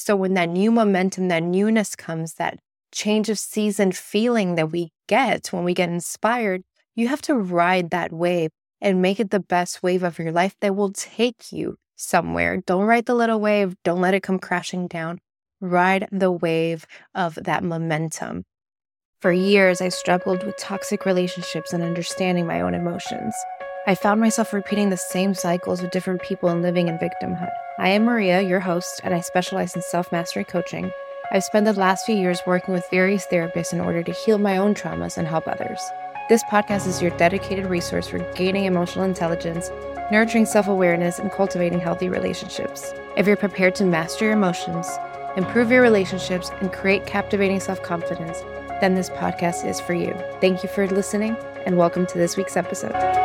So when that new momentum, that newness comes, that change of season feeling that we get when we get inspired, you have to ride that wave and make it the best wave of your life that will take you somewhere. Don't ride the little wave, don't let it come crashing down. Ride the wave of that momentum. For years, I struggled with toxic relationships and understanding my own emotions. I found myself repeating the same cycles with different people and living in victimhood. I am Maria, your host, and I specialize in self mastery coaching. I've spent the last few years working with various therapists in order to heal my own traumas and help others. This podcast is your dedicated resource for gaining emotional intelligence, nurturing self awareness, and cultivating healthy relationships. If you're prepared to master your emotions, improve your relationships, and create captivating self confidence, then this podcast is for you. Thank you for listening, and welcome to this week's episode.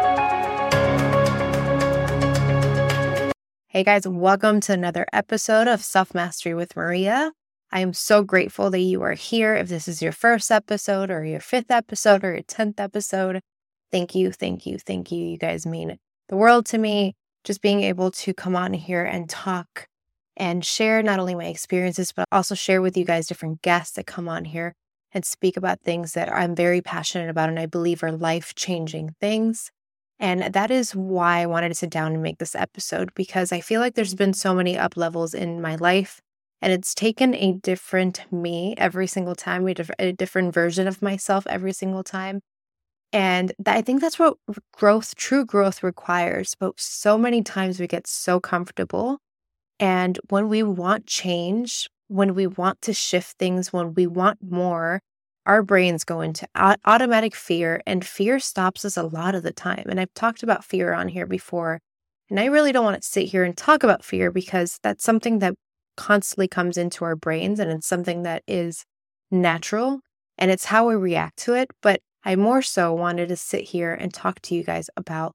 Hey guys, welcome to another episode of Self Mastery with Maria. I am so grateful that you are here. If this is your first episode, or your fifth episode, or your 10th episode, thank you, thank you, thank you. You guys mean the world to me. Just being able to come on here and talk and share not only my experiences, but also share with you guys different guests that come on here and speak about things that I'm very passionate about and I believe are life changing things. And that is why I wanted to sit down and make this episode because I feel like there's been so many up levels in my life. And it's taken a different me every single time, a different version of myself every single time. And I think that's what growth, true growth requires. But so many times we get so comfortable. And when we want change, when we want to shift things, when we want more, our brains go into automatic fear, and fear stops us a lot of the time. And I've talked about fear on here before. And I really don't want to sit here and talk about fear because that's something that constantly comes into our brains and it's something that is natural and it's how we react to it. But I more so wanted to sit here and talk to you guys about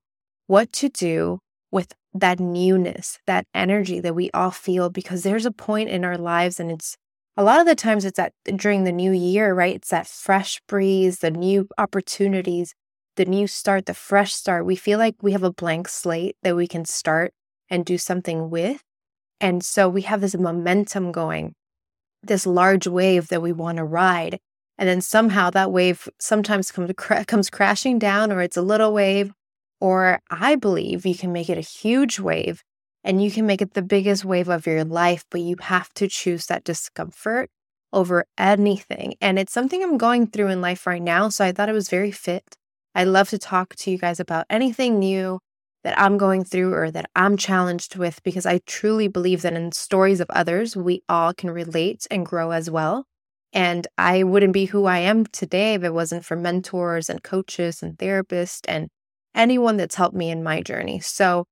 what to do with that newness, that energy that we all feel, because there's a point in our lives, and it's a lot of the times it's that during the new year, right? It's that fresh breeze, the new opportunities, the new start, the fresh start. We feel like we have a blank slate that we can start and do something with. And so we have this momentum going, this large wave that we want to ride. And then somehow that wave sometimes comes, comes crashing down, or it's a little wave, or I believe you can make it a huge wave and you can make it the biggest wave of your life, but you have to choose that discomfort over anything. And it's something I'm going through in life right now. So I thought it was very fit. I love to talk to you guys about anything new that I'm going through or that I'm challenged with because I truly believe that in stories of others, we all can relate and grow as well. And I wouldn't be who I am today if it wasn't for mentors and coaches and therapists and anyone that's helped me in my journey. So,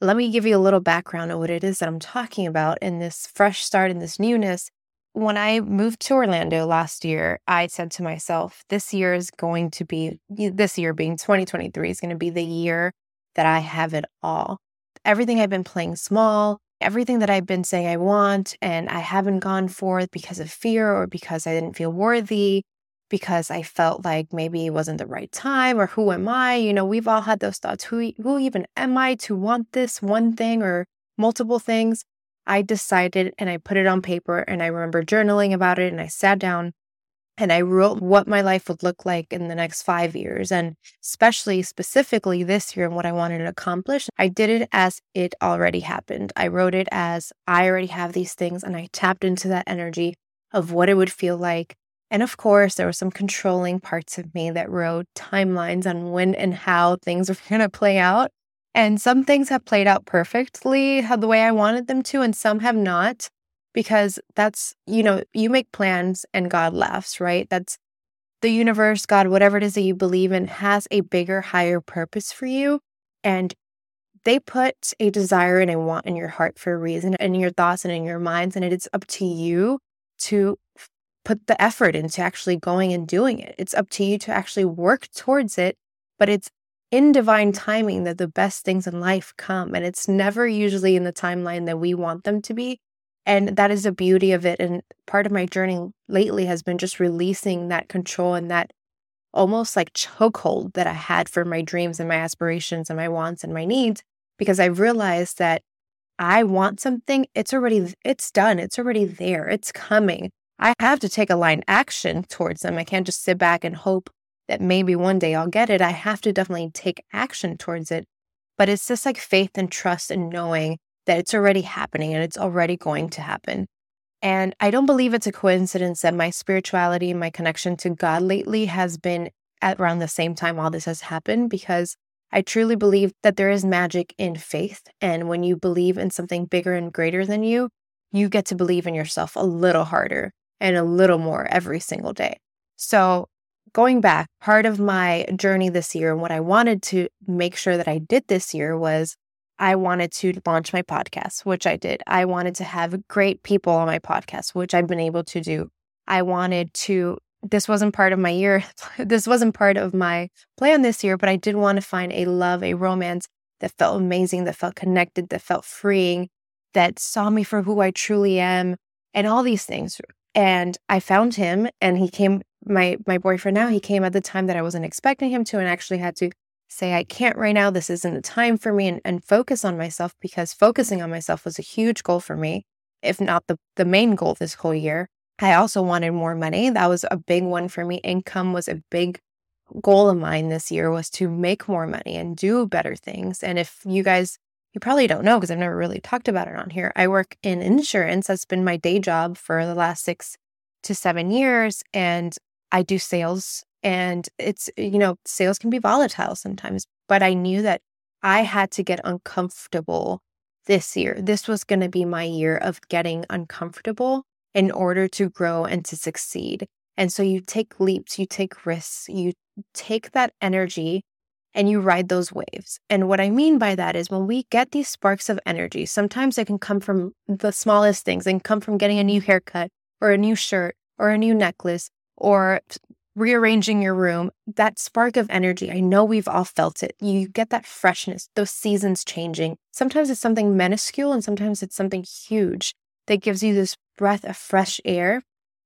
let me give you a little background on what it is that I'm talking about in this fresh start and this newness. When I moved to Orlando last year, I said to myself, this year is going to be, this year being 2023, is going to be the year that I have it all. Everything I've been playing small, everything that I've been saying I want, and I haven't gone for because of fear or because I didn't feel worthy because I felt like maybe it wasn't the right time or who am I? You know, we've all had those thoughts. Who who even am I to want this one thing or multiple things? I decided and I put it on paper and I remember journaling about it and I sat down and I wrote what my life would look like in the next 5 years and especially specifically this year and what I wanted to accomplish. I did it as it already happened. I wrote it as I already have these things and I tapped into that energy of what it would feel like and of course, there were some controlling parts of me that wrote timelines on when and how things were going to play out. And some things have played out perfectly the way I wanted them to, and some have not, because that's, you know, you make plans and God laughs, right? That's the universe, God, whatever it is that you believe in, has a bigger, higher purpose for you. And they put a desire and a want in your heart for a reason, in your thoughts and in your minds. And it is up to you to put the effort into actually going and doing it. It's up to you to actually work towards it, but it's in divine timing that the best things in life come. And it's never usually in the timeline that we want them to be. And that is the beauty of it. And part of my journey lately has been just releasing that control and that almost like chokehold that I had for my dreams and my aspirations and my wants and my needs, because I realized that I want something, it's already, it's done. It's already there. It's coming. I have to take aligned action towards them. I can't just sit back and hope that maybe one day I'll get it. I have to definitely take action towards it. But it's just like faith and trust and knowing that it's already happening and it's already going to happen. And I don't believe it's a coincidence that my spirituality my connection to God lately has been at around the same time all this has happened because I truly believe that there is magic in faith. And when you believe in something bigger and greater than you, you get to believe in yourself a little harder and a little more every single day. So, going back, part of my journey this year and what I wanted to make sure that I did this year was I wanted to launch my podcast, which I did. I wanted to have great people on my podcast, which I've been able to do. I wanted to, this wasn't part of my year, this wasn't part of my plan this year, but I did want to find a love, a romance that felt amazing, that felt connected, that felt freeing, that saw me for who I truly am, and all these things. And I found him, and he came, my my boyfriend now, he came at the time that I wasn't expecting him to, and actually had to say, I can't right now, this isn't the time for me, and, and focus on myself because focusing on myself was a huge goal for me, if not the, the main goal this whole year. I also wanted more money. That was a big one for me. Income was a big goal of mine this year was to make more money and do better things. And if you guys, you probably don't know because I've never really talked about it on here. I work in insurance. That's been my day job for the last six to seven years. And I do sales and it's, eh, you know, sales can be volatile sometimes, but I knew that I had to get uncomfortable this year. This was going to be my year of getting uncomfortable in order to grow and to succeed. And so you take leaps, you take risks, you take that energy and you ride those waves. And what I mean by that is when we get these sparks of energy, sometimes it can come from the smallest things and come from getting a new haircut or a new shirt or a new necklace or rearranging your room, that spark of energy, I know we've all felt it. You get that freshness, those seasons changing. Sometimes it's something minuscule and sometimes it's something huge that gives you this breath of fresh air.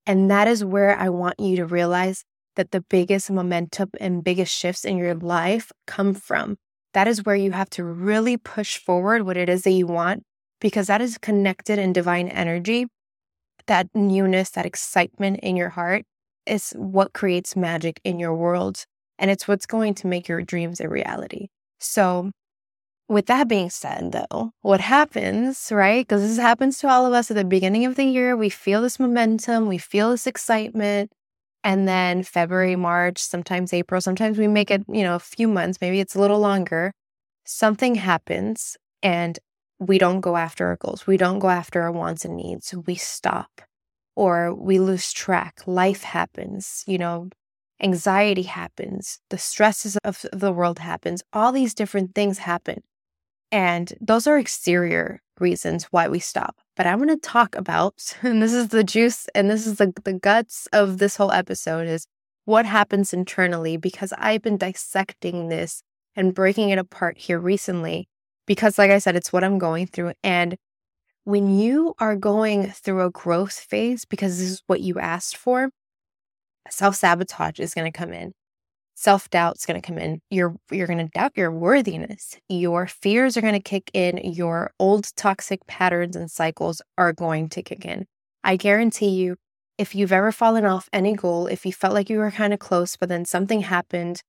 And that is where I want you to realize that the biggest momentum and biggest shifts in your life come from. That is where you have to really push forward what it is that you want because that is connected in divine energy. That newness, that excitement in your heart is what creates magic in your world. And it's what's going to make your dreams a reality. So, with that being said, though, what happens, right? Because this happens to all of us at the beginning of the year. We feel this momentum, we feel this excitement. And then February, March, sometimes April, sometimes we make it, you know, a few months, maybe it's a little longer. Something happens and we don't go after our goals. We don't go after our wants and needs. We stop or we lose track. Life happens, you know, anxiety happens, the stresses of the world happens, all these different things happen. And those are exterior reasons why we stop. But I want to talk about, and this is the juice and this is the, the guts of this whole episode is what happens internally because I've been dissecting this and breaking it apart here recently because like I said it's what I'm going through and when you are going through a growth phase, because this is what you asked for, self sabotage is going to come in. Self doubt is going to come in. You're you're going to doubt your worthiness. Your fears are going to kick in. Your old toxic patterns and cycles are going to kick in. I guarantee you, if you've ever fallen off any goal, if you felt like you were kind of close, but then something happened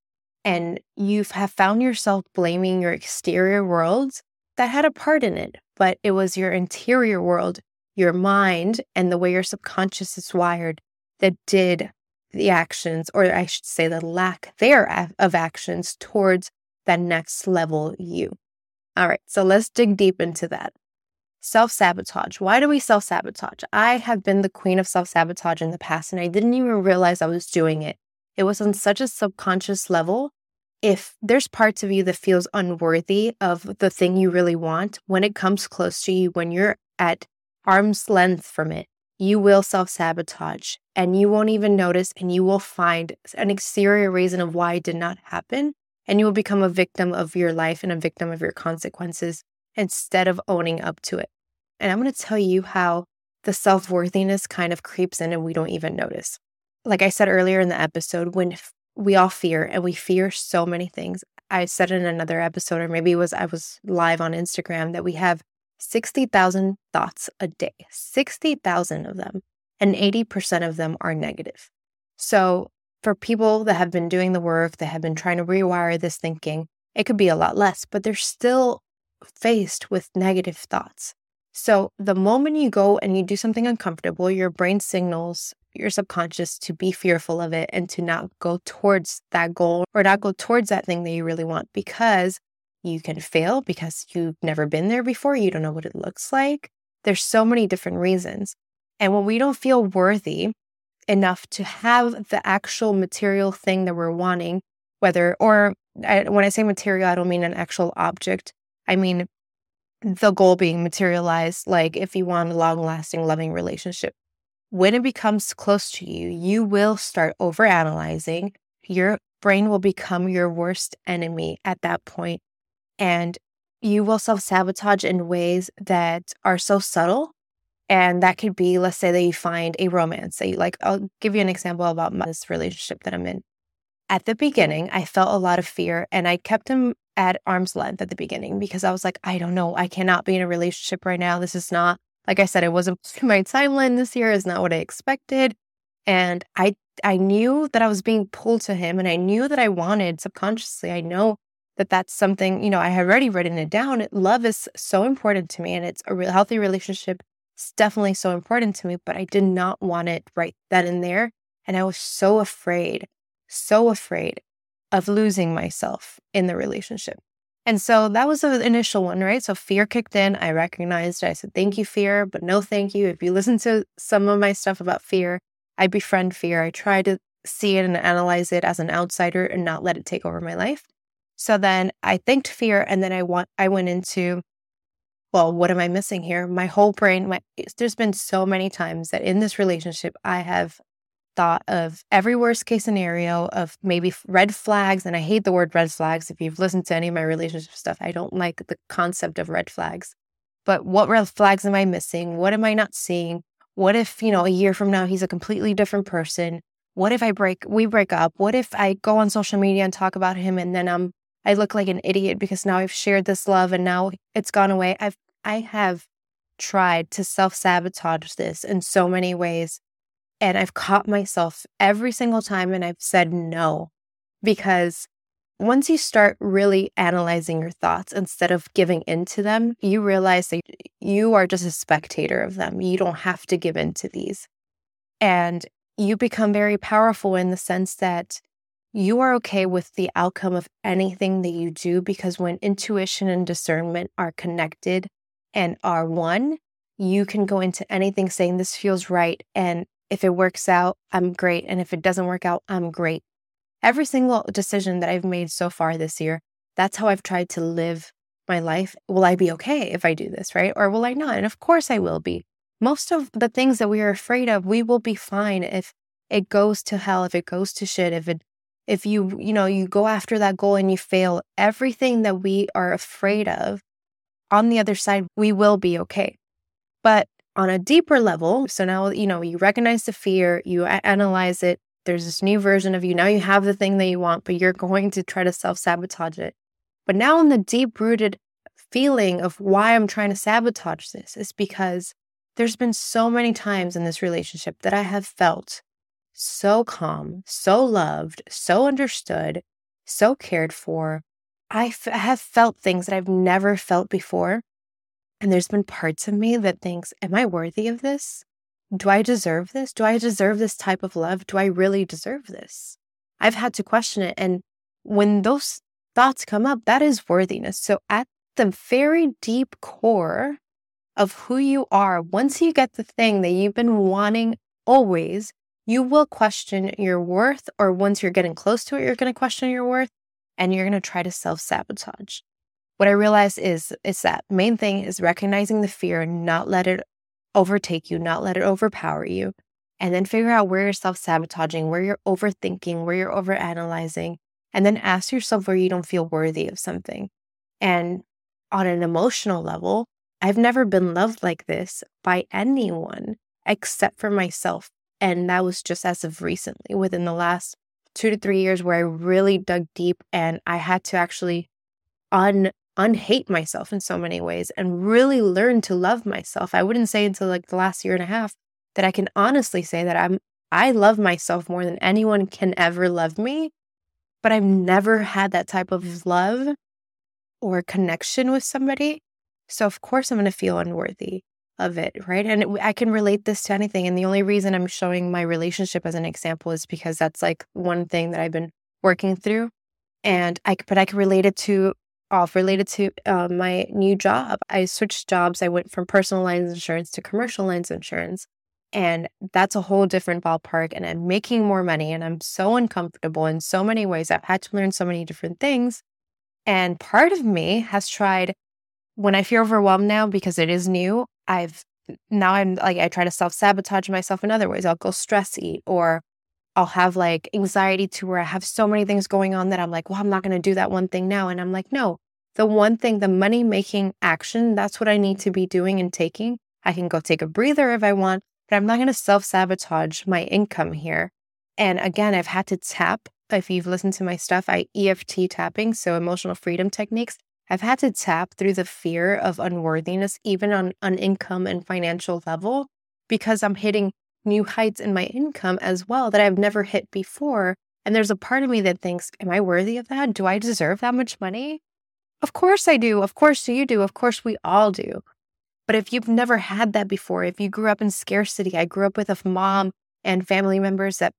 and you have found yourself blaming your exterior world, that had a part in it, but it was your interior world, your mind, and the way your subconscious is wired that did the actions, or I should say, the lack there of actions towards that next level you. All right, so let's dig deep into that. Self sabotage. Why do we self sabotage? I have been the queen of self sabotage in the past, and I didn't even realize I was doing it. It was on such a subconscious level if there's parts of you that feels unworthy of the thing you really want, when it comes close to you, when you're at arm's length from it, you will self sabotage and you won't even notice and you will find an exterior reason of why it did not happen. And you will become a victim of your life and a victim of your consequences instead of owning up to it. And I'm going to tell you how the self worthiness kind of creeps in and we don't even notice. Like I said earlier in the episode, when we all fear and we fear so many things. I said in another episode, or maybe it was I was live on Instagram, that we have 60,000 thoughts a day, 60,000 of them, and 80% of them are negative. So, for people that have been doing the work, that have been trying to rewire this thinking, it could be a lot less, but they're still faced with negative thoughts. So, the moment you go and you do something uncomfortable, your brain signals your subconscious to be fearful of it and to not go towards that goal or not go towards that thing that you really want because you can fail because you've never been there before. You don't know what it looks like. There's so many different reasons. And when we don't feel worthy enough to have the actual material thing that we're wanting, whether, or I, when I say material, I don't mean an actual object. I mean the goal being materialized. Like if you want a long lasting, loving relationship, when it becomes close to you, you will start overanalyzing. Your brain will become your worst enemy at that point, and you will self sabotage in ways that are so subtle. And that could be, let's say that you find a romance that you like. I'll give you an example about this relationship that I'm in. At the beginning, I felt a lot of fear and I kept him at arm's length at the beginning because I was like, I don't know, I cannot be in a relationship right now. This is not like I said, it wasn't my timeline this year is not what I expected. And I I knew that I was being pulled to him and I knew that I wanted subconsciously. I know that that's something, you know, I had already written it down. Love is so important to me and it's a real healthy relationship. It's definitely so important to me, but I did not want it right then and there. And I was so afraid, so afraid of losing myself in the relationship. And so that was the initial one, right? So fear kicked in. I recognized, I said, thank you, fear, but no thank you. If you listen to some of my stuff about fear, I befriend fear. I try to see it and analyze it as an outsider and not let it take over my life. So then I thanked fear and then I want I went into well, what am I missing here? My whole brain, my there's been so many times that in this relationship I have thought of every worst case scenario of maybe red flags. And I hate the word red flags. If you've listened to any of my relationship stuff, I don't like the concept of red flags. But what red flags am I missing? What am I not seeing? What if, you know, a year from now he's a completely different person? What if I break we break up? What if I go on social media and talk about him and then I'm I look like an idiot because now I've shared this love and now it's gone away. I've I have tried to self-sabotage this in so many ways and I've caught myself every single time and I've said no because once you start really analyzing your thoughts instead of giving into them, you realize that you are just a spectator of them. You don't have to give into these. And you become very powerful in the sense that you are okay with the outcome of anything that you do because when intuition and discernment are connected and are one, you can go into anything saying this feels right and if it works out, I'm great. And if it doesn't work out, I'm great. Every single decision that I've made so far this year, that's how I've tried to live my life. Will I be okay if I do this, right? Or will I not? And of course I will be. Most of the things that we are afraid of, we will be fine if it goes to hell, if it goes to shit, if it if you, you know, you go after that goal and you fail, everything that we are afraid of on the other side, we will be okay. But on a deeper level. So now, you know, you recognize the fear, you analyze it. There's this new version of you. Now you have the thing that you want, but you're going to try to self sabotage it. But now, in the deep rooted feeling of why I'm trying to sabotage this is because there's been so many times in this relationship that I have felt so calm, so loved, so understood, so cared for. I f- have felt things that I've never felt before. And there's been parts of me that thinks, Am I worthy of this? Do I deserve this? Do I deserve this type of love? Do I really deserve this? I've had to question it. And when those thoughts come up, that is worthiness. So, at the very deep core of who you are, once you get the thing that you've been wanting always, you will question your worth. Or once you're getting close to it, you're going to question your worth and you're going to try to self sabotage what I realize is is that main thing is recognizing the fear, and not let it overtake you, not let it overpower you, and then figure out where you're self sabotaging, where you're overthinking, where you're overanalyzing, and then ask yourself where you don't feel worthy of something. And on an emotional level, I've never been loved like this by anyone except for myself. And that was just as of recently, within the last two to three years, where I really dug deep and I had to actually un unhate myself in so many ways and really learn to love myself. I wouldn't say until like the last year and a half that I can honestly say that I'm I love myself more than anyone can ever love me. But I've never had that type of love or connection with somebody. So of course I'm going to feel unworthy of it, right? And it, I can relate this to anything. And the only reason I'm showing my relationship as an example is because that's like one thing that I've been working through. And I, but I can relate it to off related to uh, my new job. I switched jobs. I went from personal lines insurance to commercial lines insurance. And that's a whole different ballpark. And I'm making more money and I'm so uncomfortable in so many ways. I've had to learn so many different things. And part of me has tried when I feel overwhelmed now because it is new, I've now I'm like, I try to self sabotage myself in other ways. I'll go stress eat or I'll have like anxiety to where I have so many things going on that I'm like, well, I'm not going to do that one thing now. And I'm like, no, the one thing, the money making action, that's what I need to be doing and taking. I can go take a breather if I want, but I'm not going to self sabotage my income here. And again, I've had to tap. If you've listened to my stuff, I EFT tapping, so emotional freedom techniques. I've had to tap through the fear of unworthiness, even on an income and financial level, because I'm hitting new heights in my income as well that I've never hit before. And there's a part of me that thinks, Am I worthy of that? Do I deserve that much money? Of course I do. Of course you do. Of course we all do. But if you've never had that before, if you grew up in scarcity, I grew up with a mom and family members that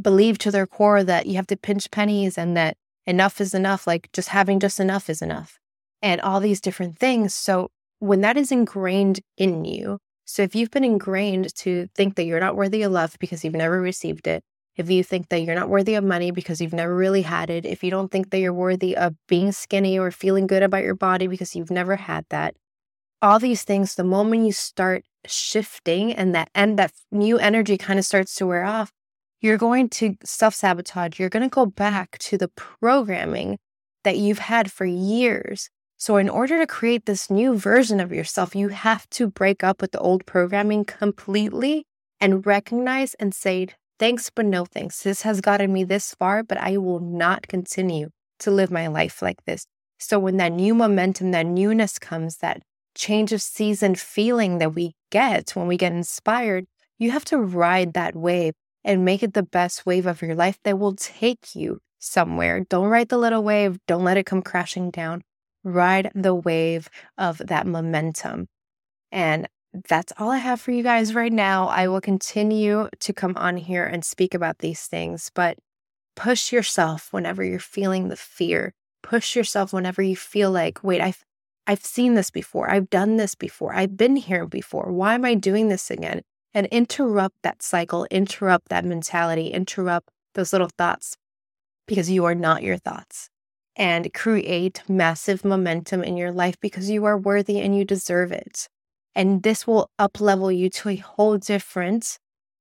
believe to their core that you have to pinch pennies and that enough is enough, like just having just enough is enough, and all these different things. So when that is ingrained in you, so if you've been ingrained to think that you're not worthy of love because you've never received it, if you think that you're not worthy of money because you've never really had it, if you don't think that you're worthy of being skinny or feeling good about your body because you've never had that, all these things, the moment you start shifting and that and that new energy kind of starts to wear off, you're going to self sabotage. You're going to go back to the programming that you've had for years. So, in order to create this new version of yourself, you have to break up with the old programming completely and recognize and say, thanks, but no thanks. This has gotten me this far, but I will not continue to live my life like this. So, when that new momentum, that newness comes, that change of season feeling that we get when we get inspired, you have to ride that wave and make it the best wave of your life that will take you somewhere. Don't ride the little wave, don't let it come crashing down ride the wave of that momentum. And that's all I have for you guys right now. I will continue to come on here and speak about these things, but push yourself whenever you're feeling the fear. Push yourself whenever you feel like, wait, I've I've seen this before. I've done this before. I've been here before. Why am I doing this again? And interrupt that cycle, interrupt that mentality, interrupt those little thoughts because you are not your thoughts and create massive momentum in your life because you are worthy and you deserve it. And this will uplevel you to a whole different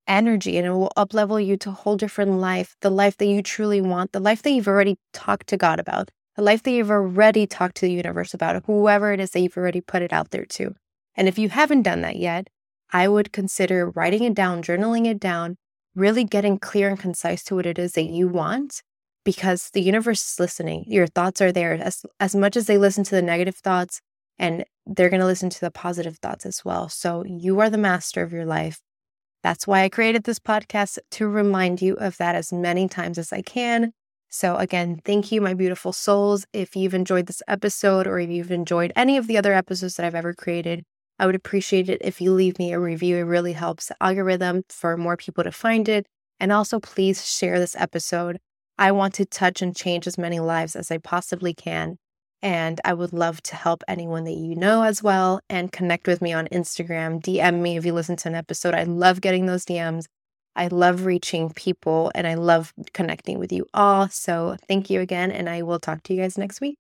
energy and it will uplevel you to a whole different life, the life that you truly want, the life that you've already talked to God about, the life that you've already talked to the universe about, whoever it is that you've already put it out there to. And if you haven't done that yet, I would consider writing it down, journaling it down, really getting clear and concise to what it is that you want because the universe is listening. Your thoughts are there as as much as they listen to the negative thoughts and they're going to listen to the positive thoughts as well. So you are the master of your life. That's why I created this podcast to remind you of that as many times as I can. So, again, thank you, my beautiful souls. If you've enjoyed this episode or if you've enjoyed any of the other episodes that I've ever created, I would appreciate it if you leave me a review. It really helps the algorithm for more people to find it. And also, please share this episode I want to touch and change as many lives as I possibly can. And I would love to help anyone that you know as well and connect with me on Instagram. DM me if you listen to an episode. I love getting those DMs. I love reaching people and I love connecting with you all. So thank you again. And I will talk to you guys next week.